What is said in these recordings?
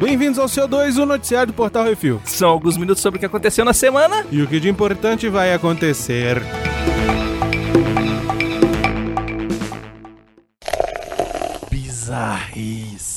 Bem-vindos ao CO2, o noticiário do Portal Refil. São alguns minutos sobre o que aconteceu na semana. E o que de importante vai acontecer. Bizarrice.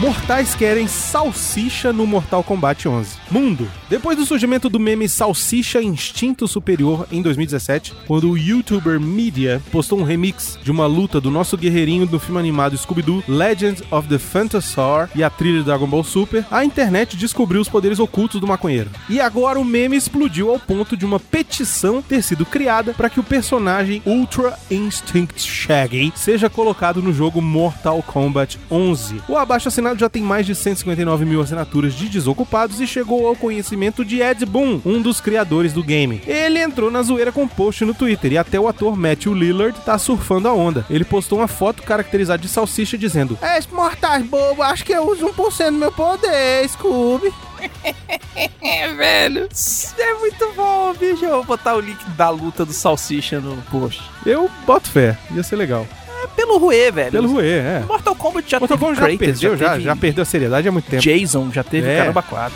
Mortais querem salsicha no Mortal Kombat 11. Mundo. Depois do surgimento do meme Salsicha Instinto Superior em 2017, quando o youtuber Media postou um remix de uma luta do nosso guerreirinho do filme animado Scooby-Doo Legend of the Phantasaur e a trilha Dragon Ball Super, a internet descobriu os poderes ocultos do maconheiro. E agora o meme explodiu ao ponto de uma petição ter sido criada para que o personagem Ultra Instinct Shaggy seja colocado no jogo Mortal Kombat 11. O abaixo assinado já tem mais de 159 mil assinaturas de desocupados e chegou ao conhecimento de Ed Boon, um dos criadores do game. Ele entrou na zoeira com um post no Twitter e até o ator Matthew Lillard tá surfando a onda. Ele postou uma foto caracterizada de salsicha dizendo: É, mortais bobo, acho que eu uso 1% do meu poder, Scooby. É, velho. É muito bom, bicho. Eu vou botar o link da luta do Salsicha no post. Eu boto fé, ia ser legal. É pelo Rue, velho. Pelo Rue, é. Mortal Kombat já Mortal teve Kombat já Kratos, perdeu, já, teve já perdeu a seriedade há muito tempo. Jason, já teve É. Caramba 4.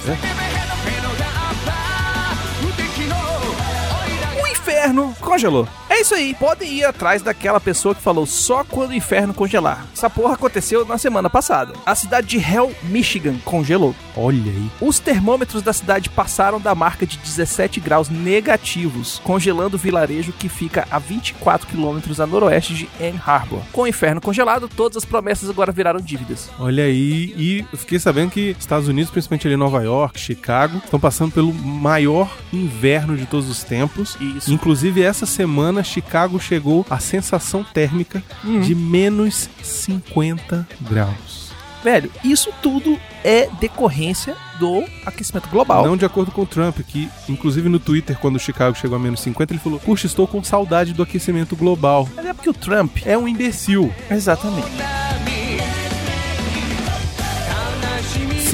O inferno congelou. É isso aí, podem ir atrás daquela pessoa que falou só quando o inferno congelar. Essa porra aconteceu na semana passada. A cidade de Hell, Michigan, congelou. Olha aí. Os termômetros da cidade passaram da marca de 17 graus negativos, congelando o vilarejo que fica a 24 quilômetros a noroeste de Ann Harbor. Com o inferno congelado, todas as promessas agora viraram dívidas. Olha aí, e eu fiquei sabendo que Estados Unidos, principalmente ali Nova York, Chicago, estão passando pelo maior inverno de todos os tempos. Isso. Inclusive, essa semana, Chicago chegou à sensação térmica de menos 50 graus. Velho, isso tudo é decorrência do aquecimento global. Não de acordo com o Trump, que, inclusive no Twitter, quando Chicago chegou a menos 50, ele falou: Puxa, estou com saudade do aquecimento global. Mas é porque o Trump. É um imbecil. Exatamente.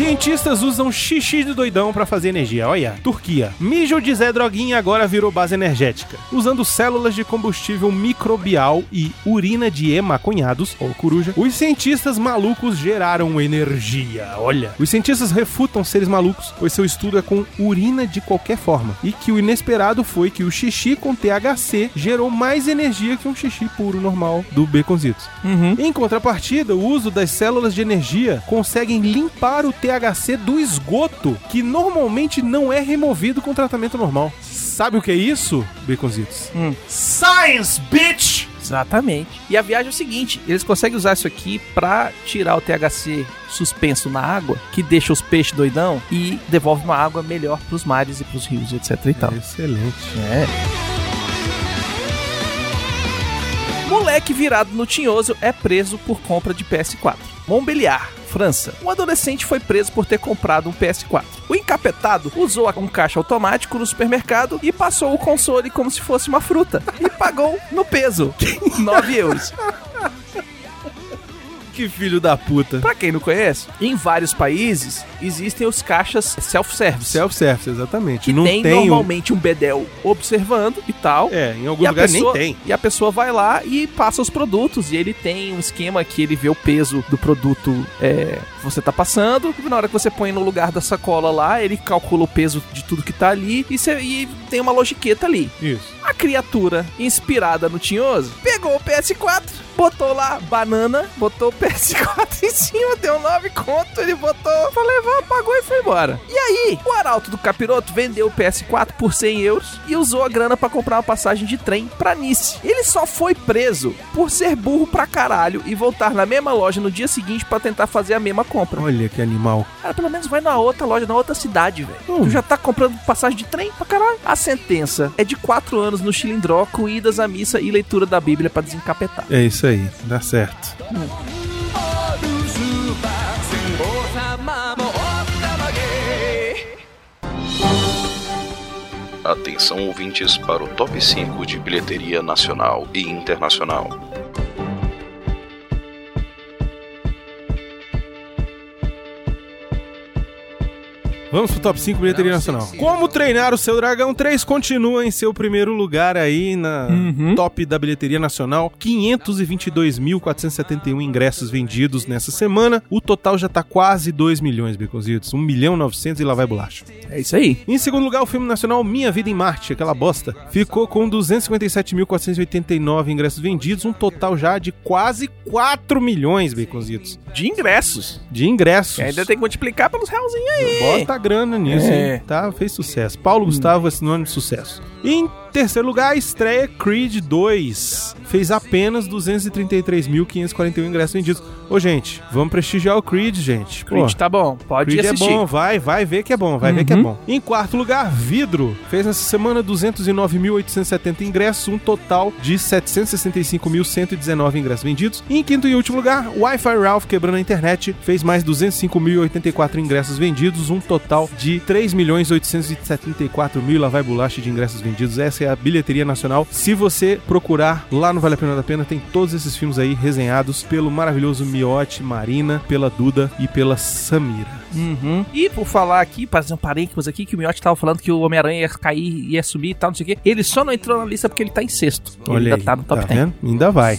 Cientistas usam xixi de doidão pra fazer energia. Olha, Turquia. Mijo de Zé Droguinha agora virou base energética. Usando células de combustível microbial e urina de emaconhados, ou coruja, os cientistas malucos geraram energia. Olha, os cientistas refutam seres malucos, pois seu estudo é com urina de qualquer forma. E que o inesperado foi que o xixi com THC gerou mais energia que um xixi puro normal do Baconzitos. Uhum. Em contrapartida, o uso das células de energia conseguem limpar o THC do esgoto, que normalmente não é removido com tratamento normal. Sabe o que é isso, Baconzitos? Hum. Science, bitch! Exatamente. E a viagem é o seguinte: eles conseguem usar isso aqui pra tirar o THC suspenso na água, que deixa os peixes doidão e devolve uma água melhor pros mares e pros rios, etc e tal. Excelente. É. Moleque virado no tinhoso é preso por compra de PS4. Montbéliard, França. Um adolescente foi preso por ter comprado um PS4. O encapetado usou um caixa automático no supermercado e passou o console como se fosse uma fruta. E pagou no peso. 9 euros. Que filho da puta. Pra quem não conhece, em vários países existem os caixas self-service. Self-service, exatamente. que não tem, tem, um- normalmente um bedel observando e tal. É, em alguns lugares pessoa, nem tem. e a pessoa vai lá e passa os produtos. E ele tem um esquema que ele vê o peso do produto é, que você tá passando. E na hora que você põe no lugar da sacola lá, ele calcula o peso de tudo que tá ali. E, você- e tem uma logiqueta ali. Isso. Criatura, inspirada no tinhoso, pegou o PS4, botou lá banana, botou o PS4 em cima, deu 9 conto, ele botou pra levar, pagou e foi embora. E aí, o arauto do capiroto vendeu o PS4 por 100 euros e usou a grana pra comprar uma passagem de trem pra Nice. Ele só foi preso por ser burro pra caralho e voltar na mesma loja no dia seguinte pra tentar fazer a mesma compra. Olha que animal. Cara, pelo menos vai na outra loja, na outra cidade, velho. Hum. Tu já tá comprando passagem de trem pra caralho. A sentença é de 4 anos no Chilindró com idas à missa e leitura da Bíblia pra desencapetar. É isso aí, dá certo. Atenção ouvintes para o top 5 de bilheteria nacional e internacional. Vamos pro top 5 bilheteria nacional. Como treinar o seu dragão 3 continua em seu primeiro lugar aí na Uhum. top da bilheteria nacional. 522.471 ingressos vendidos nessa semana. O total já tá quase 2 milhões, Beconzitos. 1 milhão 900 e lá vai bolacha. É isso aí. Em segundo lugar, o filme nacional Minha Vida em Marte, aquela bosta, ficou com 257.489 ingressos vendidos, um total já de quase 4 milhões, Baconzitos, De ingressos. de ingressos. Que ainda tem que multiplicar pelos realzinhos aí. Bota a grana nisso, É. hein? Tá, fez sucesso. Paulo Gustavo é sinônimo de sucesso. Em terceiro lugar, a estreia Creed 2. Fez apenas 233.541 ingressos vendidos. Ô, gente, vamos prestigiar o Creed, gente. Pô, Creed tá bom, pode Creed é assistir. bom, vai, vai ver que é bom, vai ver que é Uhum. bom. Em quarto lugar, Vidro. Fez nessa semana 209.870 ingressos, um total de 765.119 ingressos vendidos. E em quinto e último lugar, Wi-Fi Ralph quebrando a internet. Fez mais 205.084 ingressos vendidos, um total de 3.874.000 lá vai bolacha de ingressos vendidos. Essa é a bilheteria nacional. Se você procurar lá no Vale a Pena da Pena, tem todos esses filmes aí resenhados pelo maravilhoso Miotti, Marina, pela Duda e pela Samira. Uhum. E por falar aqui, fazer um parênteses aqui, que o Miotti tava falando que o Homem-Aranha ia cair, ia subir e tal, não sei o quê. Ele só não entrou na lista porque ele tá em sexto. ele Olha ainda aí, tá no top tá 10. vendo? Ainda vai.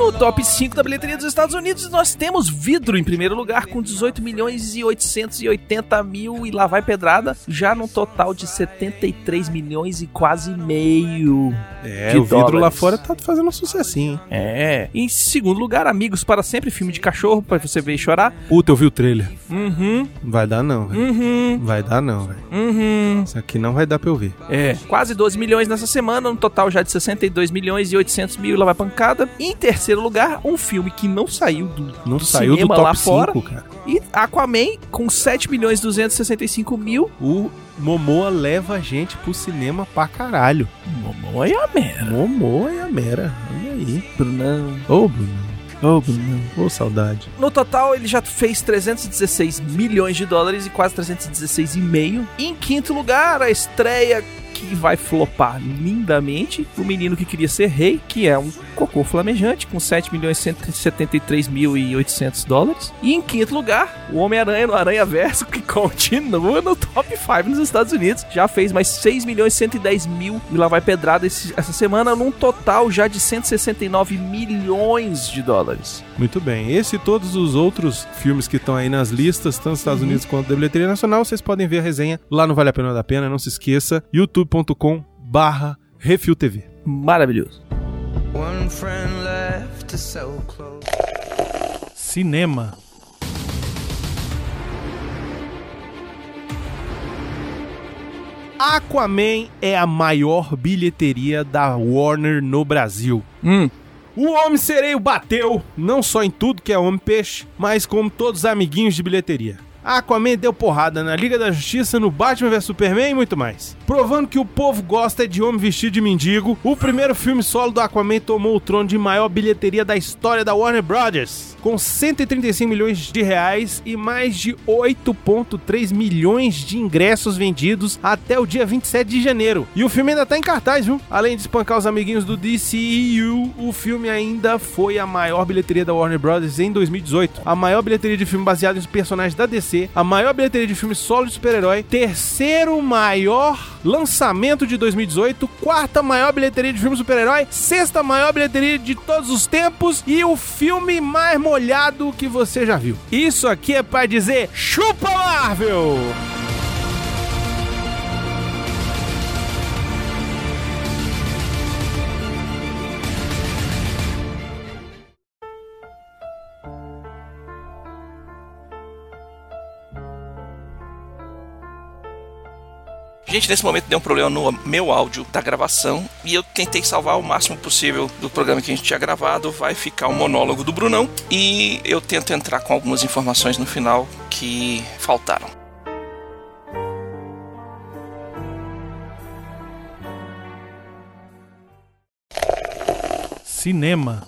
No top 5 da bilheteria dos Estados Unidos, nós temos Vidro em primeiro lugar com 18 milhões e 880 mil e lá vai pedrada, já num total de 73 milhões e quase meio. É, de o vidro lá dólares. fora tá fazendo um sucessinho, hein? É. Em segundo lugar, Amigos para Sempre, filme de cachorro pra você ver e chorar. Puta, eu vi o trailer. Uhum, Vai dar não, velho. uhum, Vai dar não, velho. uhum. Isso aqui não vai dar pra eu ver. É. Quase 12 milhões nessa semana, um total já de 62 milhões e 800 mil e lá vai pancada. Em terceiro lugar, um filme que não saiu do, Não do saiu do cinema top lá 5, fora. cara. E Aquaman com 7 milhões e 265 mil. O Momoa leva a gente pro cinema pra caralho. Momoa e a mera. Momoa e a Mera. Olha aí. Brunão. Ô, Bruno. Ô, Brunão. Ô, saudade. No total, ele já fez 316 milhões de dólares e quase 316,5. Em quinto lugar, a estreia que vai flopar lindamente, O Menino que Queria Ser Rei, que é um cocô flamejante, com 7 milhões e 173 mil e 800 dólares. E em quinto lugar, o Homem-Aranha no Aranha Verso, que continua no top 5 nos Estados Unidos. Já fez mais 6 milhões e 110 mil e lá vai pedrada esse- essa semana, num total já de 169 milhões de dólares. Muito bem. Esse e todos os outros filmes que estão aí nas listas, tanto nos Estados Unidos quanto da bilheteria nacional, vocês podem ver a resenha lá no Vale a Pena da Pena. Não se esqueça, youtube.com barra Refil TV. Maravilhoso. One friend left to sell clothes. Cinema. Aquaman é a maior bilheteria da Warner no Brasil. Hum. O Homem Sereio bateu, não só em tudo que é Homem Peixe, mas como todos os amiguinhos de bilheteria. Aquaman deu porrada na Liga da Justiça, no Batman vs Superman e muito mais. Provando que o povo gosta de homem vestido de mendigo, o primeiro filme solo do Aquaman tomou o trono de maior bilheteria da história da Warner Brothers, com 135 milhões de reais e mais de 8.3 milhões de ingressos vendidos até o dia 27 de janeiro. E o filme ainda tá em cartaz, viu? Além de espancar os amiguinhos do DCEU, o filme ainda foi a maior bilheteria da Warner Brothers em 2018. A maior bilheteria de filme baseado em personagens da DC, a maior bilheteria de filme solo de super-herói, terceiro maior lançamento de 2018, quarta maior bilheteria de filme super-herói, sexta maior bilheteria de todos os tempos e o filme mais molhado que você já viu. Isso aqui é pra dizer chupa Marvel! Gente, nesse momento deu um problema no meu áudio da gravação e eu tentei salvar o máximo possível do programa que a gente tinha gravado. Vai ficar o monólogo do Brunão e eu tento entrar com algumas informações no final que faltaram. Cinema.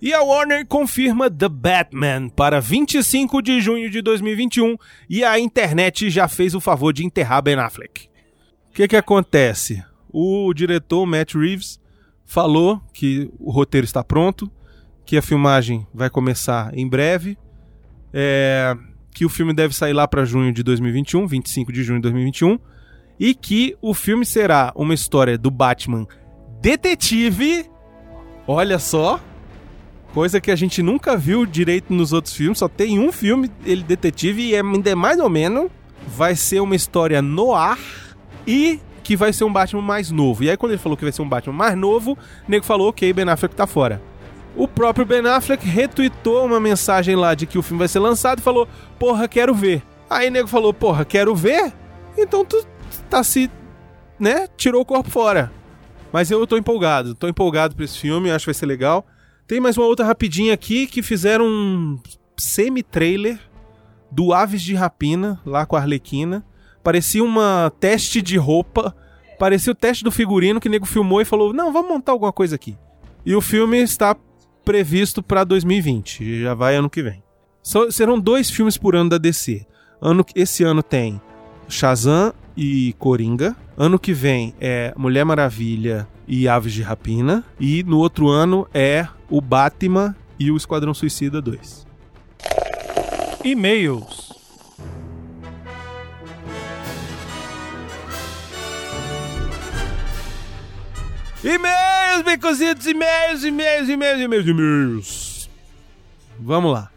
E a Warner confirma The Batman para 25 de junho de 2021 e a internet já fez o favor de enterrar Ben Affleck. O que que acontece? O diretor Matt Reeves falou que o roteiro está pronto, que a filmagem vai começar em breve, é, que o filme deve sair lá para junho de 2021, 25 de junho de 2021, e que o filme será uma história do Batman detetive. Olha só, coisa que a gente nunca viu direito nos outros filmes, só tem um filme ele detetive e ainda é mais ou menos vai ser uma história no ar e que vai ser um Batman mais novo. E aí quando ele falou que vai ser um Batman mais novo, o nego falou, OK, Ben Affleck tá fora. O próprio Ben Affleck retweetou uma mensagem lá de que o filme vai ser lançado e falou: Porra, quero ver. Aí o nego falou: Porra, quero ver? Então tu tá se. né? Tirou o corpo fora. Mas eu tô empolgado, tô empolgado pra esse filme, acho que vai ser legal. Tem mais uma outra rapidinha aqui que fizeram um semi-trailer do Aves de Rapina, lá com a Arlequina. Parecia uma teste de roupa, parecia o teste do figurino que o nego filmou e falou: Não, vamos montar alguma coisa aqui. E o filme está previsto para 2020, já vai ano que vem. So, serão dois filmes por ano da DC. Ano, esse ano tem Shazam e Coringa. Ano que vem é Mulher Maravilha e Aves de Rapina. E no outro ano é o Batman e o Esquadrão Suicida 2. E-mails. E-mails, bem cozidos, e-mails, e-mails, e-mails, e-mails, e-mails. Vamos lá.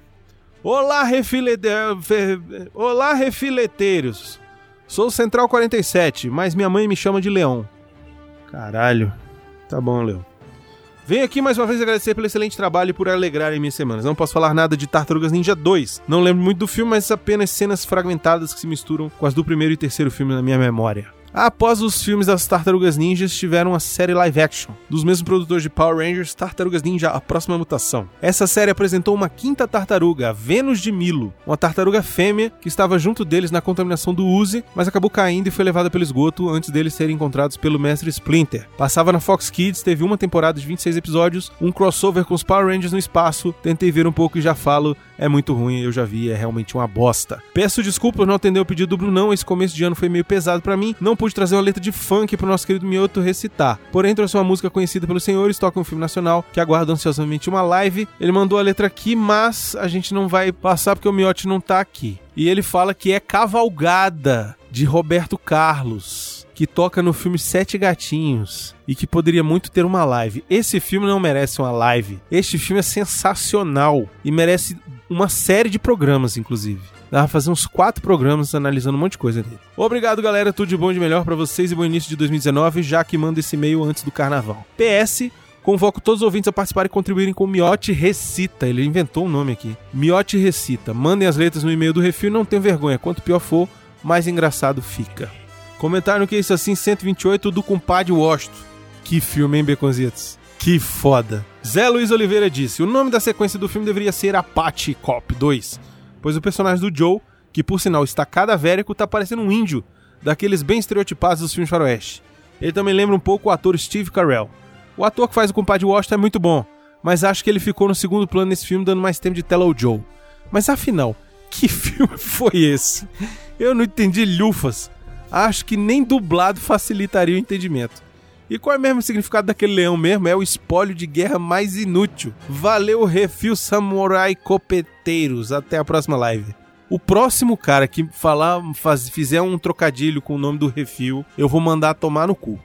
Olá, refilete... Olá, refileteiros. Sou o Central 47, mas minha mãe me chama de Leão. Caralho. Tá bom, Leão. Venho aqui mais uma vez agradecer pelo excelente trabalho e por alegrarem minhas semanas. Não posso falar nada de Tartarugas Ninja 2. Não lembro muito do filme, mas apenas cenas fragmentadas que se misturam com as do primeiro e terceiro filme na minha memória. Após os filmes das Tartarugas Ninjas, tiveram a série live action, dos mesmos produtores de Power Rangers, Tartarugas Ninja A Próxima Mutação. Essa série apresentou uma quinta tartaruga, a Vênus de Milo, uma tartaruga fêmea que estava junto deles na contaminação do Uzi, mas acabou caindo e foi levada pelo esgoto antes deles serem encontrados pelo mestre Splinter. Passava na Fox Kids, teve uma temporada de 26 episódios, um crossover com os Power Rangers no espaço, tentei ver um pouco e já falo, é muito ruim, eu já vi, é realmente uma bosta. Peço desculpas por não atender o pedido do Brunão, esse começo de ano foi meio pesado para mim, não pude trazer uma letra de funk pro nosso querido Mioto recitar. Porém, trouxe uma música conhecida pelos senhores, toca um filme nacional, que aguarda ansiosamente uma live. Ele mandou a letra aqui, mas a gente não vai passar porque o Miotti não tá aqui. E ele fala que é Cavalgada, de Roberto Carlos que toca no filme Sete Gatinhos e que poderia muito ter uma live. Esse filme não merece uma live. Este filme é sensacional e merece uma série de programas, inclusive. Dá pra fazer uns quatro programas analisando um monte de coisa dele. Obrigado, galera. Tudo de bom e de melhor para vocês e bom início de 2019, já que manda esse e-mail antes do carnaval. PS. Convoco todos os ouvintes a participarem e contribuírem com o Miote Recita. Ele inventou um nome aqui. Miote Recita. Mandem as letras no e-mail do Refil não tenham vergonha. Quanto pior for, mais engraçado fica. Comentário que é isso assim 128 do Compadre Washington. Que filme, hein, Beconzitos? Que foda. Zé Luiz Oliveira disse: O nome da sequência do filme deveria ser Apache Cop 2, pois o personagem do Joe, que por sinal está cadavérico, tá parecendo um índio, daqueles bem estereotipados dos filmes faroeste. Ele também lembra um pouco o ator Steve Carell. O ator que faz o Compadre Washington é muito bom, mas acho que ele ficou no segundo plano nesse filme, dando mais tempo de tela ao Joe. Mas afinal, que filme foi esse? Eu não entendi lufas acho que nem dublado facilitaria o entendimento. E qual é mesmo o significado daquele leão mesmo? É o espólio de guerra mais inútil. Valeu, refil samurai copeteiros. Até a próxima live. O próximo cara que falar, faz, fizer um trocadilho com o nome do refil, eu vou mandar tomar no cu.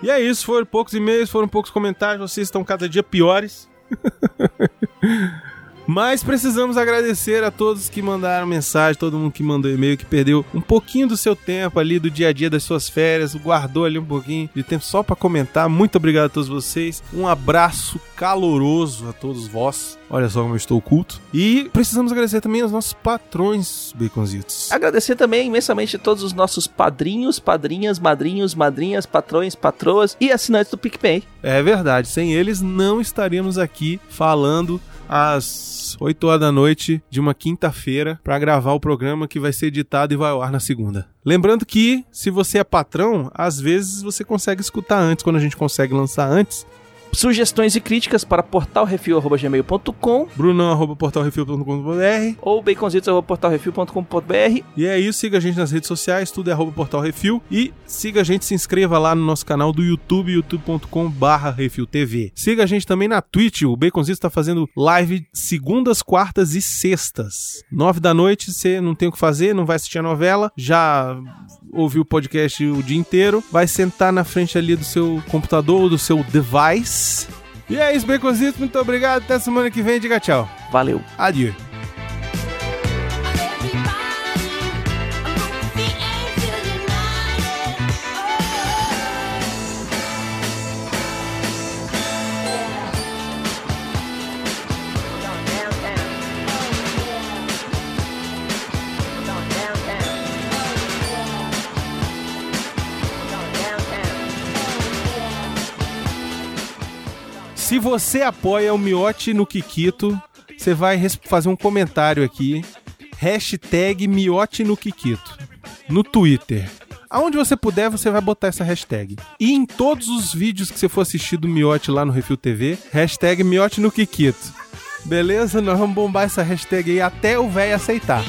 E é isso, foram poucos e-mails, foram poucos comentários, vocês estão cada dia piores. Mas precisamos agradecer a todos que mandaram mensagem, todo mundo que mandou e-mail, que perdeu um pouquinho do seu tempo ali, do dia a dia das suas férias, guardou ali um pouquinho de tempo só para comentar. Muito obrigado a todos vocês. Um abraço caloroso a todos vós. Olha só como eu estou oculto. E precisamos agradecer também aos nossos patrões, Baconzitos. Agradecer também imensamente a todos os nossos padrinhos, padrinhas, madrinhos, madrinhas, patrões, patroas e assinantes do PicPay. É verdade, sem eles não estaríamos aqui falando às 8 horas da noite de uma quinta-feira para gravar o programa que vai ser editado e vai ao ar na segunda. Lembrando que, se você é patrão, às vezes você consegue escutar antes, quando a gente consegue lançar antes. Sugestões e críticas para portalrefil.gmail.com brunão.portalrefil.com.br ou baconzitos.portalrefil.com.br E é isso, siga a gente nas redes sociais, tudo é arroba Portal Refil. E siga a gente, se inscreva lá no nosso canal do YouTube, youtube.com barra Refil TV. Siga a gente também na Twitch, o Baconzitos está fazendo live segundas, quartas e sextas. Nove da noite, você não tem o que fazer, não vai assistir a novela, já ouviu o podcast o dia inteiro, vai sentar na frente ali do seu computador ou do seu device. E é isso, Baconzitos, muito obrigado, até semana que vem, diga tchau. Valeu! Adieu. Se você apoia o Miote no Kikito, você vai fazer um comentário aqui. Hashtag Miote no Kikito. No Twitter. Aonde você puder, você vai botar essa hashtag. E em todos os vídeos que você for assistir do Miote lá no Refil TV, hashtag Miote no Kikito. Beleza? Nós vamos bombar essa hashtag aí até o velho aceitar.